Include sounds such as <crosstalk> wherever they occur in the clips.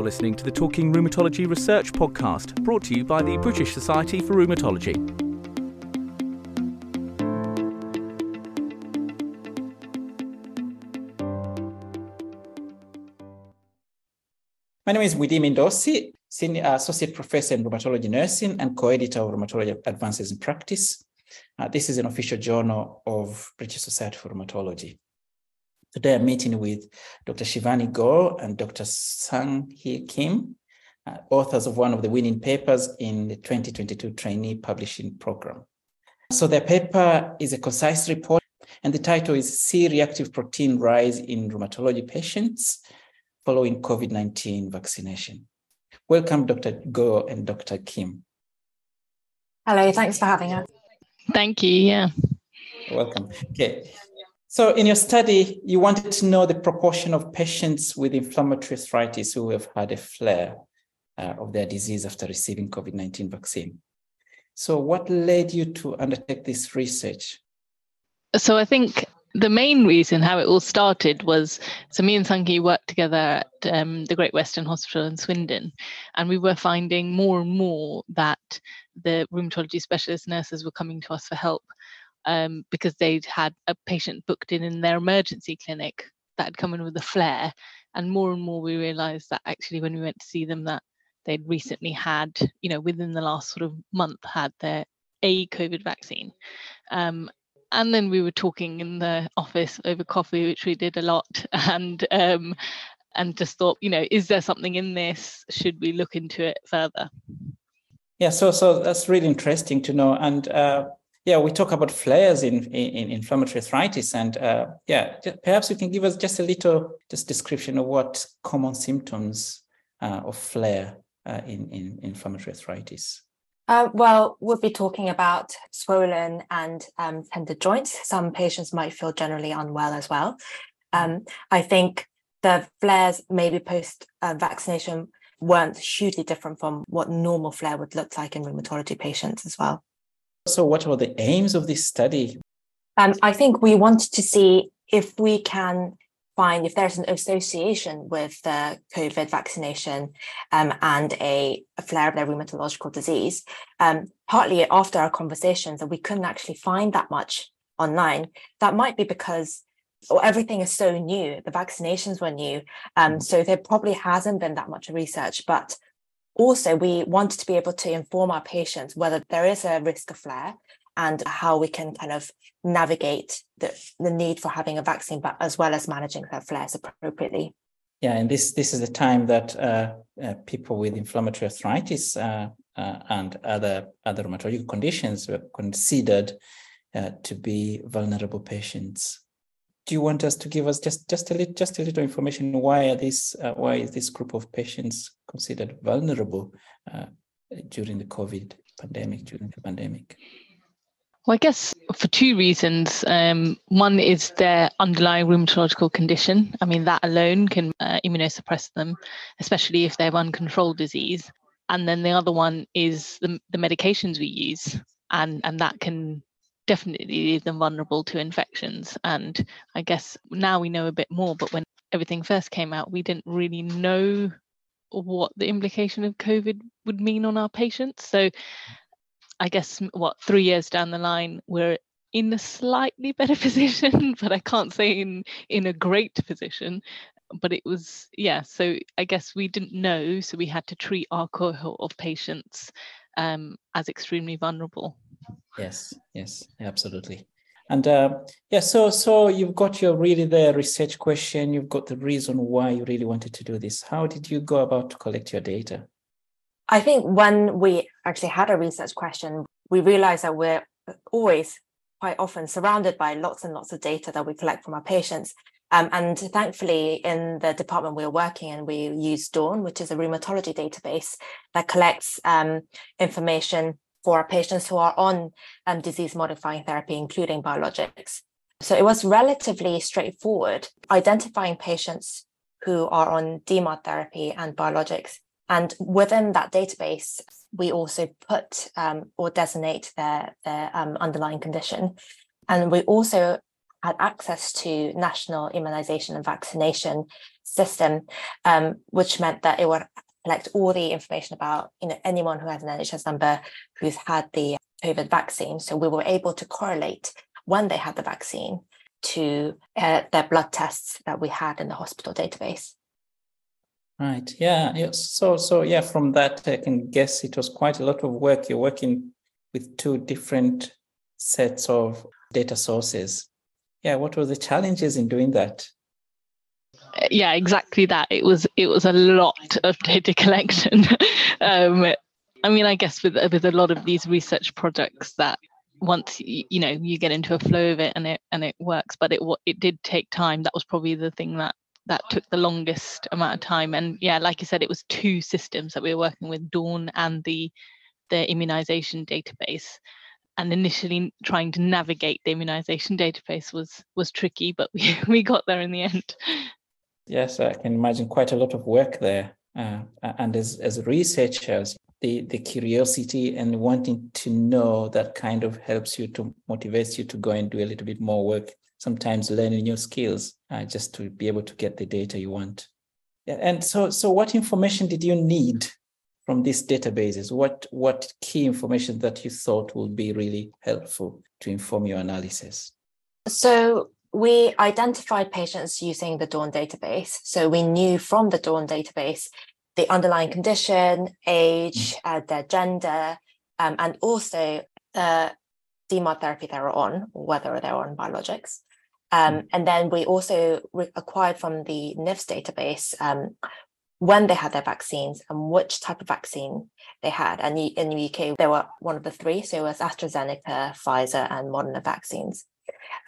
You're listening to the Talking Rheumatology Research Podcast, brought to you by the British Society for Rheumatology. My name is Mwidimi Ndosi, Senior Associate Professor in Rheumatology Nursing and co-editor of Rheumatology Advances in Practice. Uh, this is an official journal of British Society for Rheumatology. Today I'm meeting with Dr. Shivani Gor and Dr. Sung-Hee Kim, uh, authors of one of the winning papers in the 2022 trainee publishing program. So their paper is a concise report and the title is C-reactive protein rise in rheumatology patients following COVID-19 vaccination. Welcome, Dr. Gor and Dr. Kim. Hello, thanks for having us. Thank you. Yeah. Welcome. Okay. So, in your study, you wanted to know the proportion of patients with inflammatory arthritis who have had a flare uh, of their disease after receiving COVID 19 vaccine. So, what led you to undertake this research? So, I think the main reason how it all started was so me and Sung-Hee worked together at um, the Great Western Hospital in Swindon, and we were finding more and more that the rheumatology specialist nurses were coming to us for help um, because they'd had a patient booked in in their emergency clinic that had come in with a flare. And more and more we realized that actually when we went to see them that they'd recently had, you know, within the last sort of month had their a COVID vaccine. Um, and then we were talking in the office over coffee, which we did a lot, <laughs> and um, and just thought, you know, is there something in this? Should we look into it further? Yeah, so so that's really interesting to know, and uh, yeah, we talk about flares in, in, in inflammatory arthritis, and uh, yeah, perhaps you can give us just a little just description of what common symptoms uh, of flare uh, in, in inflammatory arthritis. Uh, well, we'll be talking about swollen and um, tender joints. Some patients might feel generally unwell as well. Um, I think the flares, maybe post uh, vaccination, weren't hugely different from what normal flare would look like in rheumatology patients as well. So, what were the aims of this study? Um, I think we wanted to see if we can find if there's an association with the COVID vaccination um, and a, a, flare of their rheumatological disease. Um, partly after our conversations, that we couldn't actually find that much online. That might be because everything is so new. The vaccinations were new, um, mm-hmm. so there probably hasn't been that much research. But also, we wanted to be able to inform our patients whether there is a risk of flare and how we can kind of navigate the, the need for having a vaccine, but as well as managing their flares appropriately. Yeah, and this this is the time that uh, uh, people with inflammatory arthritis uh, uh and other other rheumatological conditions were considered uh, to be vulnerable patients do you want us to give us just just a little just a little information why are this uh, why is this group of patients considered vulnerable uh, during the covid pandemic during the pandemic well, I guess for two reasons. Um, one is their underlying rheumatological condition. I mean, that alone can uh, immunosuppress them, especially if they have uncontrolled disease. And then the other one is the, the medications we use, and, and that can definitely leave them vulnerable to infections. And I guess now we know a bit more, but when everything first came out, we didn't really know what the implication of COVID would mean on our patients. So I guess what three years down the line, we're in a slightly <laughs> better position, but I can't say in in a great position. But it was yeah. So I guess we didn't know, so we had to treat our cohort of patients um, as extremely vulnerable. Yes, yes, absolutely. And uh, yeah, so so you've got your really the research question. You've got the reason why you really wanted to do this. How did you go about to collect your data? I think when we actually had a research question, we realized that we're always quite often surrounded by lots and lots of data that we collect from our patients. Um, and thankfully, in the department we are working in, we use Dawn, which is a rheumatology database that collects um, information for patients who are on um, disease modifying therapy, including biologics. So it was relatively straightforward identifying patients who are on DMARD therapy and biologics. And within that database, we also put um, or designate their, their um, underlying condition. And we also had access to national immunization and vaccination system, um, which meant that it would collect all the information about you know anyone who has an NHS number who's had the COVID vaccine. So we were able to correlate when they had the vaccine to uh, their blood tests that we had in the hospital database. Right. Yeah. Yes. So so yeah, from that I can guess it was quite a lot of work. You're working with two different sets of data sources. Yeah. What were the challenges in doing that? Yeah, exactly that. It was it was a lot of data <laughs> collection. um, I mean, I guess with with a lot of these research projects that once you, you know you get into a flow of it and it and it works, but it it did take time. That was probably the thing that that took the longest amount of time. And yeah, like you said, it was two systems that we were working with, Dawn and the the immunization database. And initially trying to navigate the immunization database was was tricky, but we, <laughs> we got there in the end. Yes, I can imagine quite a lot of work there. Uh, and as, as researchers, the, the curiosity and wanting to know that kind of helps you to motivates you to go and do a little bit more work sometimes learning new skills uh, just to be able to get the data you want. And so, so what information did you need from these databases? What what key information that you thought would be really helpful to inform your analysis? So we identified patients using the Dawn database. So we knew from the Dawn database the underlying condition, age, mm. uh, their gender, um, and also the DMARD therapy they were on, whether they were on biologics. Um, mm. and then we also re- acquired from the NIVS database um, when they had their vaccines and which type of vaccine they had. And in the UK, they were one of the three. So it was AstraZeneca, Pfizer, and Moderna vaccines.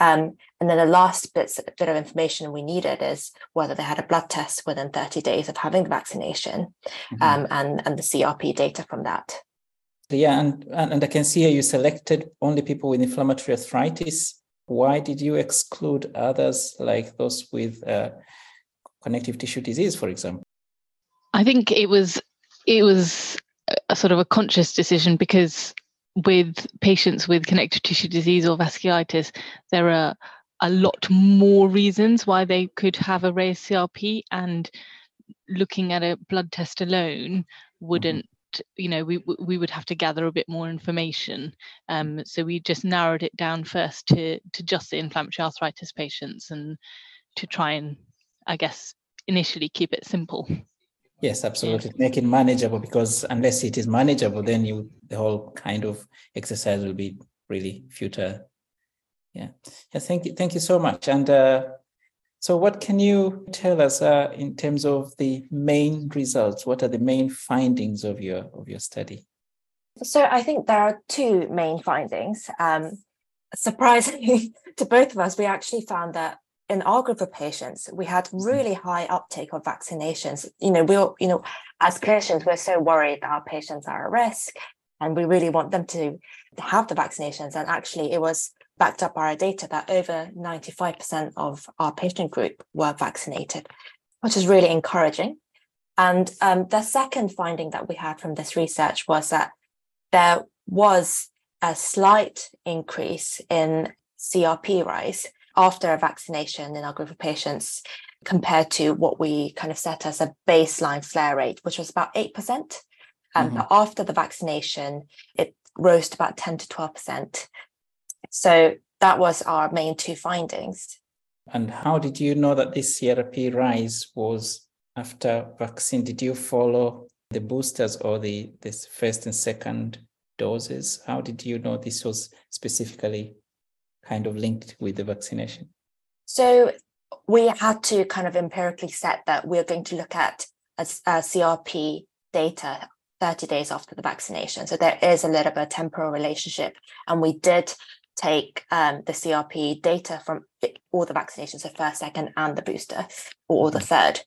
Um, and then the last bits, bit of information we needed is whether they had a blood test within 30 days of having the vaccination mm-hmm. um, and, and the CRP data from that. Yeah, and, and I can see here you selected only people with inflammatory arthritis why did you exclude others like those with uh, connective tissue disease, for example? I think it was it was a sort of a conscious decision because with patients with connective tissue disease or vasculitis, there are a lot more reasons why they could have a raised CRP, and looking at a blood test alone mm-hmm. wouldn't you know we we would have to gather a bit more information. Um, so we just narrowed it down first to to just the inflammatory arthritis patients and to try and i guess initially keep it simple. Yes absolutely. Make it manageable because unless it is manageable then you the whole kind of exercise will be really futile yeah yeah thank you thank you so much and uh, so, what can you tell us uh, in terms of the main results? What are the main findings of your of your study? So, I think there are two main findings. Um, surprisingly <laughs> to both of us, we actually found that in our group of patients, we had really high uptake of vaccinations. You know, we are you know, as clinicians, we're so worried that our patients are at risk, and we really want them to have the vaccinations. And actually, it was backed up by our data that over 95% of our patient group were vaccinated, which is really encouraging. And um, the second finding that we had from this research was that there was a slight increase in CRP rise after a vaccination in our group of patients compared to what we kind of set as a baseline flare rate, which was about 8%. And mm-hmm. after the vaccination, it rose to about 10 to 12%. So that was our main two findings. And how did you know that this CRP rise was after vaccine? Did you follow the boosters or the this first and second doses? How did you know this was specifically kind of linked with the vaccination? So we had to kind of empirically set that we're going to look at a, a CRP data 30 days after the vaccination. So there is a little bit of temporal relationship. And we did take um, the CRP data from all the vaccinations, the first, second, and the booster, or the third.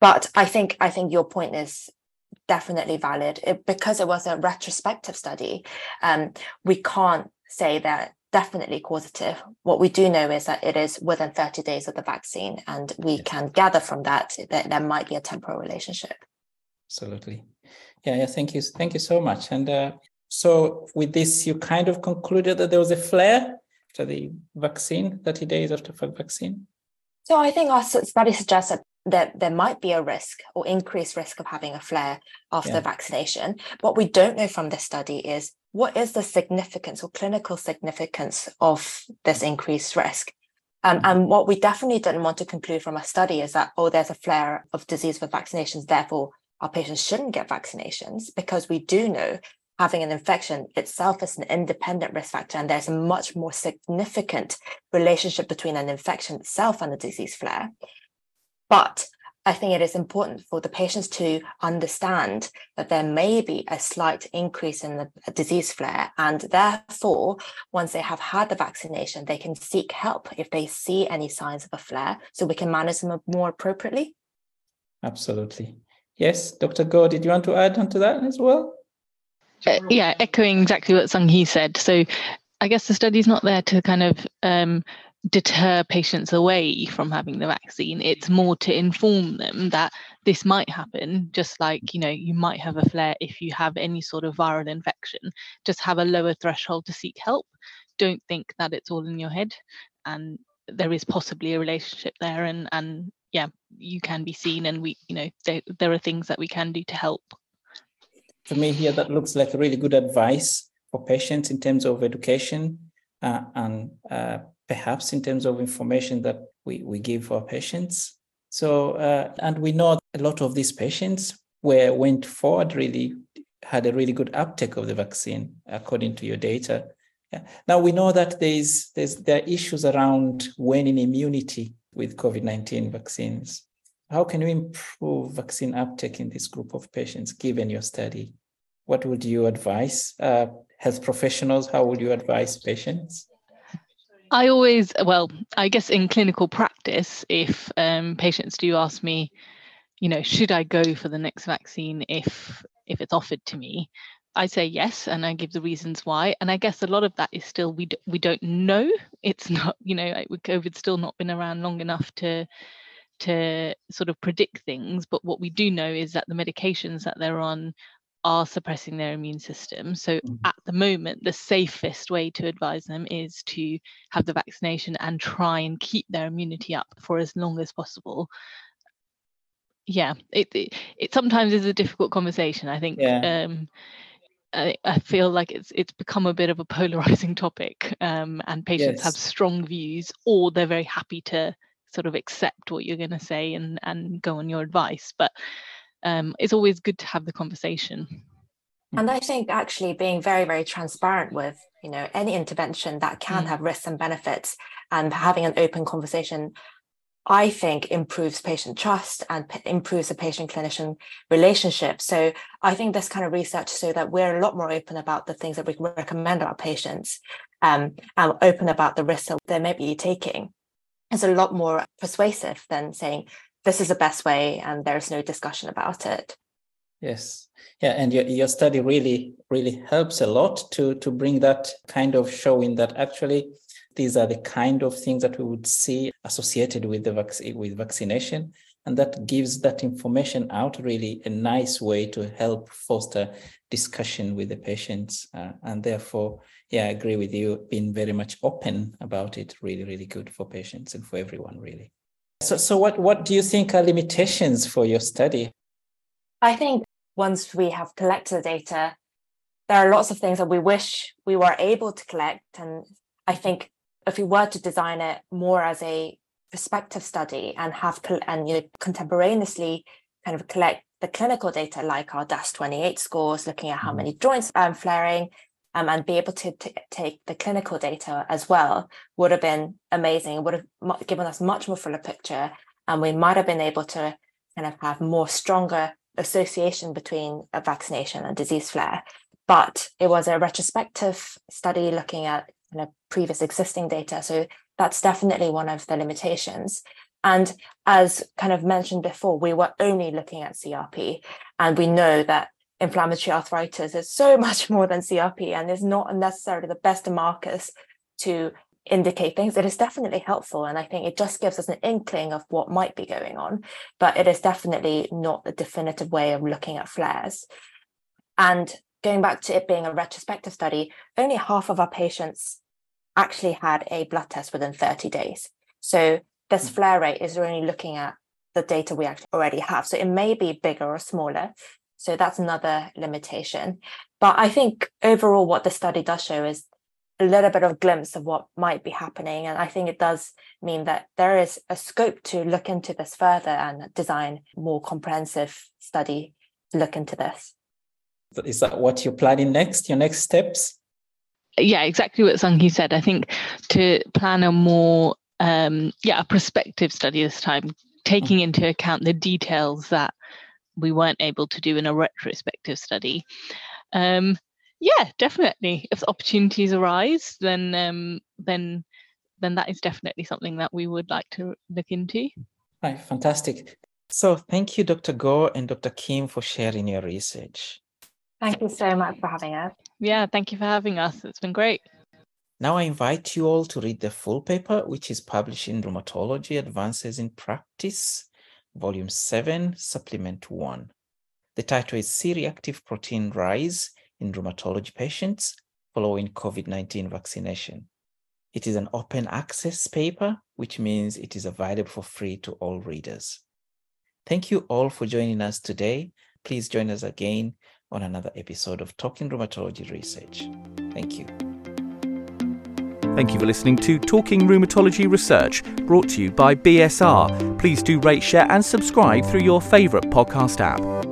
But I think I think your point is definitely valid it, because it was a retrospective study. Um, we can't say that definitely causative. What we do know is that it is within 30 days of the vaccine, and we can gather from that that there might be a temporal relationship. Absolutely. Yeah, yeah. Thank you. Thank you so much. And uh, so with this, you kind of concluded that there was a flare after the vaccine, 30 days after the vaccine? So I think our study suggests that that there might be a risk or increased risk of having a flare after yeah. vaccination. What we don't know from this study is what is the significance or clinical significance of this increased risk. Um, mm-hmm. and what we definitely didn't want to conclude from a study is that, oh, there's a flare of disease with vaccinations, therefore our patients shouldn't get vaccinations, because we do know having an infection itself is an independent risk factor, and there's a much more significant relationship between an infection itself and a disease flare. But I think it is important for the patients to understand that there may be a slight increase in the disease flare, and therefore, once they have had the vaccination, they can seek help if they see any signs of a flare, so we can manage them more appropriately. Absolutely. Yes, Dr. Gor, did you want to add on to that as well? Uh, yeah, echoing exactly what Sung Hee said. So I guess the study's not there to kind of um, deter patients away from having the vaccine it's more to inform them that this might happen just like you know you might have a flare if you have any sort of viral infection just have a lower threshold to seek help don't think that it's all in your head and there is possibly a relationship there and and yeah you can be seen and we you know there, there are things that we can do to help for me here that looks like really good advice for patients in terms of education uh, and uh, perhaps in terms of information that we, we give our patients. So, uh, and we know a lot of these patients were went forward really had a really good uptake of the vaccine according to your data. Yeah. Now we know that there's there's there are issues around waning immunity with COVID-19 vaccines. How can you improve vaccine uptake in this group of patients given your study? What would you advise uh, health professionals? How would you advise patients? I always, well, I guess in clinical practice, if um, patients do ask me, you know, should I go for the next vaccine if if it's offered to me, I say yes, and I give the reasons why. And I guess a lot of that is still we d- we don't know. It's <laughs> not, you know, COVID's still not been around long enough to to sort of predict things. But what we do know is that the medications that they're on are suppressing their immune system. So mm-hmm. at the moment, the safest way to advise them is to have the vaccination and try and keep their immunity up for as long as possible. Yeah, it it, it sometimes is a difficult conversation. I think yeah. um, I, I, feel like it's it's become a bit of a polarizing <laughs> topic, um, and patients yes. have strong views, or they're very happy to sort of accept what you're going to say and and go on your advice. But um, it's always good to have the conversation. And I think actually being very, very transparent with, you know, any intervention that can mm. have risks and benefits and having an open conversation, I think improves patient trust and p- improves the patient clinician relationship. So I think this kind of research so that we're a lot more open about the things that we recommend our patients um, and open about the risks that they may be taking. Is a lot more persuasive than saying this is the best way and there's no discussion about it. Yes. Yeah and your, your study really really helps a lot to to bring that kind of showing that actually these are the kind of things that we would see associated with the vaccine with vaccination and that gives that information out really a nice way to help foster discussion with the patients uh, and therefore yeah i agree with you being very much open about it really really good for patients and for everyone really so, so what, what do you think are limitations for your study? I think once we have collected the data, there are lots of things that we wish we were able to collect. And I think if we were to design it more as a prospective study and have and you know contemporaneously kind of collect the clinical data like our DAS28 scores, looking at how mm-hmm. many joints are flaring, um, and be able to t- take the clinical data as well would have been amazing. It would have given us much more fuller picture, and we might have been able to kind of have more stronger association between a vaccination and disease flare. But it was a retrospective study looking at you know, previous existing data, so that's definitely one of the limitations. And as kind of mentioned before, we were only looking at CRP, and we know that inflammatory arthritis is so <laughs> much more than CRP and is not necessarily the best markers to indicate things. It is definitely helpful. And I think it just gives us an inkling of what might be going on, but it is definitely not the definitive way of looking at flares. And going back to it being a retrospective study, only half of our patients actually had a blood test within 30 days. So this hmm. flare rate is only looking at the data we actually already have. So it may be bigger or smaller. So that's another limitation. But I think overall, what the study does show is a little bit of glimpse of what might be happening. And I think it does mean that there is a scope to look into this further and design more comprehensive study to look into this. Is that what you're planning next? Your next steps? Yeah, exactly what Sung-Hee said. I think to plan a more um, yeah, a prospective study this time, taking mm. into account the details that we weren't able to do in a retrospective study. Um, yeah, definitely. If opportunities arise, then um, then then that is definitely something that we would like to look into. Right, fantastic. So thank you, Dr. Gor and Dr. Kim, for sharing your research. Thank you so much for having us. Yeah, thank you for having us. It's been great. Now I invite you all to read the full paper, which is published in Rheumatology Advances in Practice, Volume 7, Supplement 1. The title is C-reactive protein rise in rheumatology patients following COVID-19 vaccination. It is an open access paper, which means it is available for free to all readers. Thank you all for joining us today. Please join us again on another episode of Talking Rheumatology Research. Thank you. Thank you for listening to Talking Rheumatology Research, brought to you by BSR. Please do rate, share, and subscribe through your favourite podcast app.